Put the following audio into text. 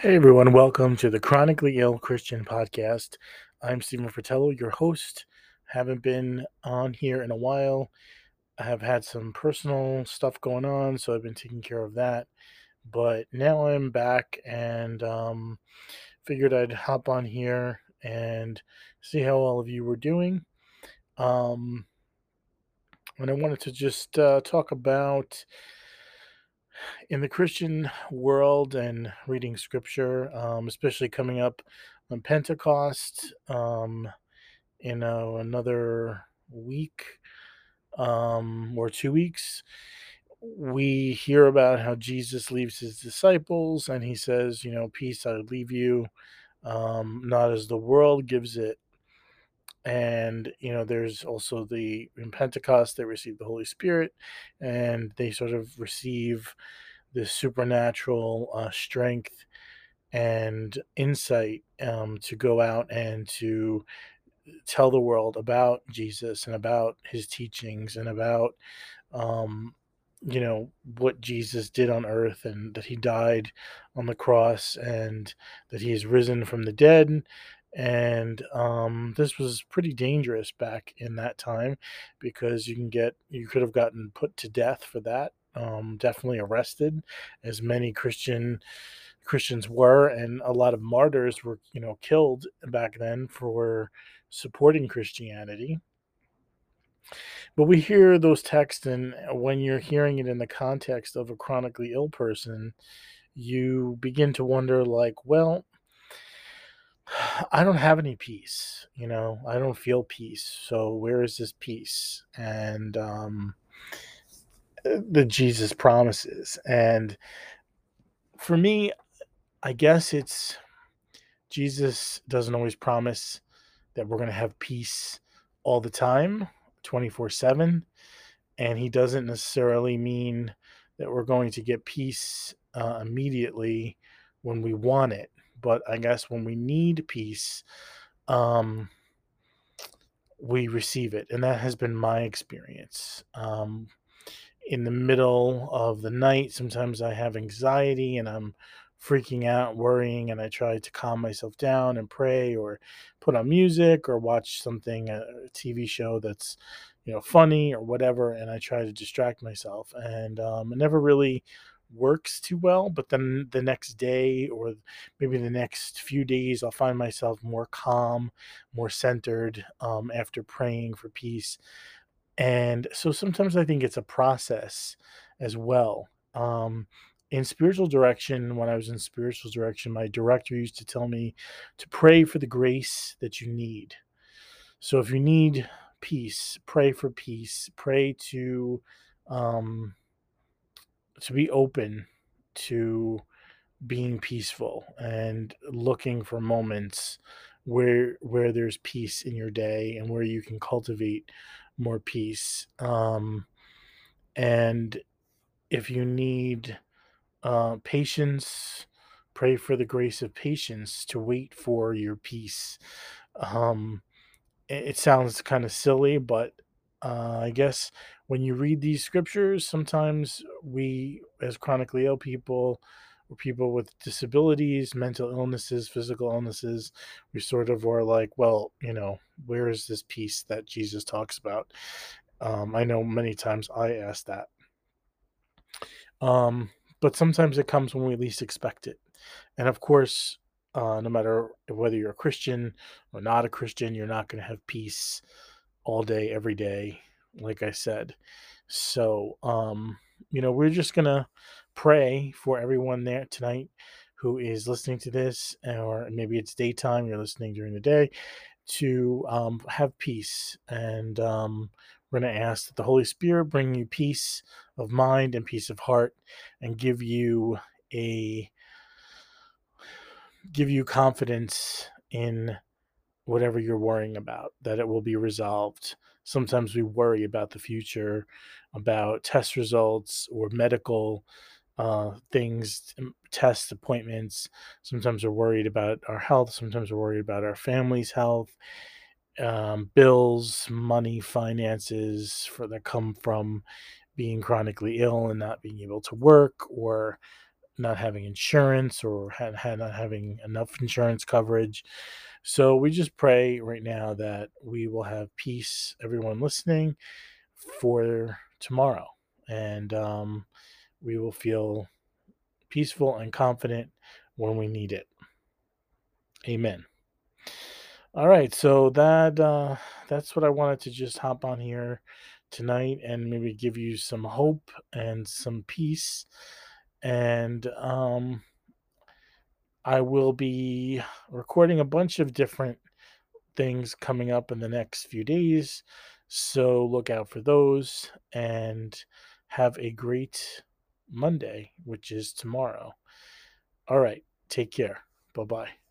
Hey everyone, welcome to the Chronically Ill Christian Podcast. I'm Stephen Fratello, your host. Haven't been on here in a while. I have had some personal stuff going on, so I've been taking care of that. But now I'm back and um, figured I'd hop on here and see how all of you were doing. Um, and I wanted to just uh, talk about in the Christian world and reading scripture, um, especially coming up on Pentecost um, in another week um, or two weeks, we hear about how Jesus leaves his disciples and he says, You know, peace I leave you, um, not as the world gives it. And, you know, there's also the, in Pentecost, they receive the Holy Spirit and they sort of receive this supernatural uh, strength and insight um, to go out and to tell the world about Jesus and about his teachings and about um, you know what Jesus did on earth and that he died on the cross and that he is risen from the dead and um, this was pretty dangerous back in that time because you can get you could have gotten put to death for that um, definitely arrested, as many Christian Christians were, and a lot of martyrs were, you know, killed back then for supporting Christianity. But we hear those texts, and when you're hearing it in the context of a chronically ill person, you begin to wonder, like, well, I don't have any peace, you know, I don't feel peace. So where is this peace? And um, the Jesus promises. And for me, I guess it's Jesus doesn't always promise that we're going to have peace all the time, 24 7. And he doesn't necessarily mean that we're going to get peace uh, immediately when we want it. But I guess when we need peace, um, we receive it. And that has been my experience. Um, in the middle of the night. Sometimes I have anxiety and I'm freaking out, worrying, and I try to calm myself down and pray or put on music or watch something, a TV show that's, you know, funny or whatever. And I try to distract myself. And um, it never really works too well. But then the next day or maybe the next few days, I'll find myself more calm, more centered um, after praying for peace. And so sometimes I think it's a process as well. Um, in spiritual direction, when I was in spiritual direction, my director used to tell me to pray for the grace that you need. So if you need peace, pray for peace. Pray to um, to be open to being peaceful and looking for moments where where there's peace in your day and where you can cultivate more peace. Um, and if you need uh, patience, pray for the grace of patience to wait for your peace. Um, it, it sounds kind of silly, but uh, I guess when you read these scriptures, sometimes we, as chronically ill people, or people with disabilities, mental illnesses, physical illnesses, we sort of were like, well, you know, where is this peace that Jesus talks about? Um, I know many times I ask that. Um, but sometimes it comes when we least expect it. And of course, uh, no matter whether you're a Christian or not a Christian, you're not going to have peace all day, every day, like I said. So, um, you know, we're just going to pray for everyone there tonight who is listening to this, or maybe it's daytime, you're listening during the day, to um, have peace. And um, we're going to ask that the Holy Spirit bring you peace of mind and peace of heart and give you a give you confidence in whatever you're worrying about that it will be resolved sometimes we worry about the future about test results or medical uh, things, test appointments. Sometimes we're worried about our health. Sometimes we're worried about our family's health, um, bills, money, finances for that come from being chronically ill and not being able to work or not having insurance or had, had not having enough insurance coverage. So we just pray right now that we will have peace, everyone listening, for tomorrow. And um, we will feel peaceful and confident when we need it. Amen. All right, so that uh, that's what I wanted to just hop on here tonight and maybe give you some hope and some peace. And um, I will be recording a bunch of different things coming up in the next few days. So look out for those and have a great Monday, which is tomorrow. All right. Take care. Bye bye.